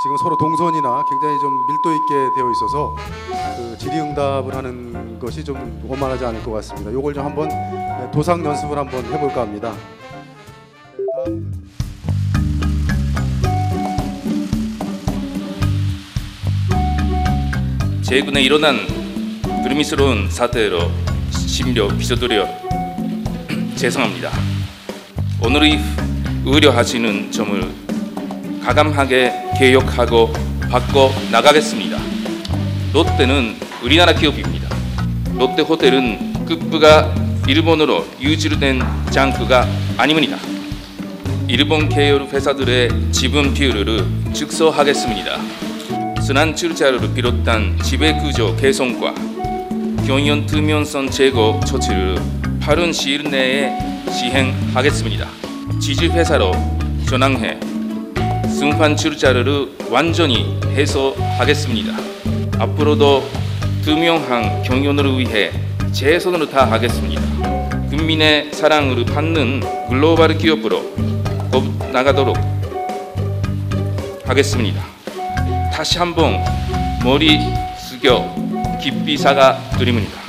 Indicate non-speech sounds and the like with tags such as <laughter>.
지금 서로 동선이나 굉장히 좀 밀도 있게 되어 있어서 그 질의응답을 하는 것이 좀 원만하지 않을 것 같습니다. 요걸 좀 한번 네, 도상 연습을 한번 해볼까 합니다. 최근에 일어난 불미스러운 사태로 심려 비춰드려 <clears throat> 죄송합니다. 오늘이 의료하시는 점을 가감하게 개혁하고 바꿔 나가겠습니다. 롯데는 우리나라 기업입니다. 롯데 호텔은 급부가 일본으로 유지된 장크가 아닙니다. 일본 계열 회사들의 지분 비율을 축소하겠습니다. 순환 출자를 비롯한 지배 구조 개선과 경영 투명성 제거 조치를 빠른 시일 내에 시행하겠습니다. 지주 회사로 전환해 순환 출자를 완전히 해소하겠습니다. 앞으로도 투명한 경영을 위해 최선을 다하겠습니다. 국민의 사랑을 받는 글로벌 기업으로 곧 나가도록 하겠습니다. 다시 한번 머리 숙여 깊이 사과드립니다.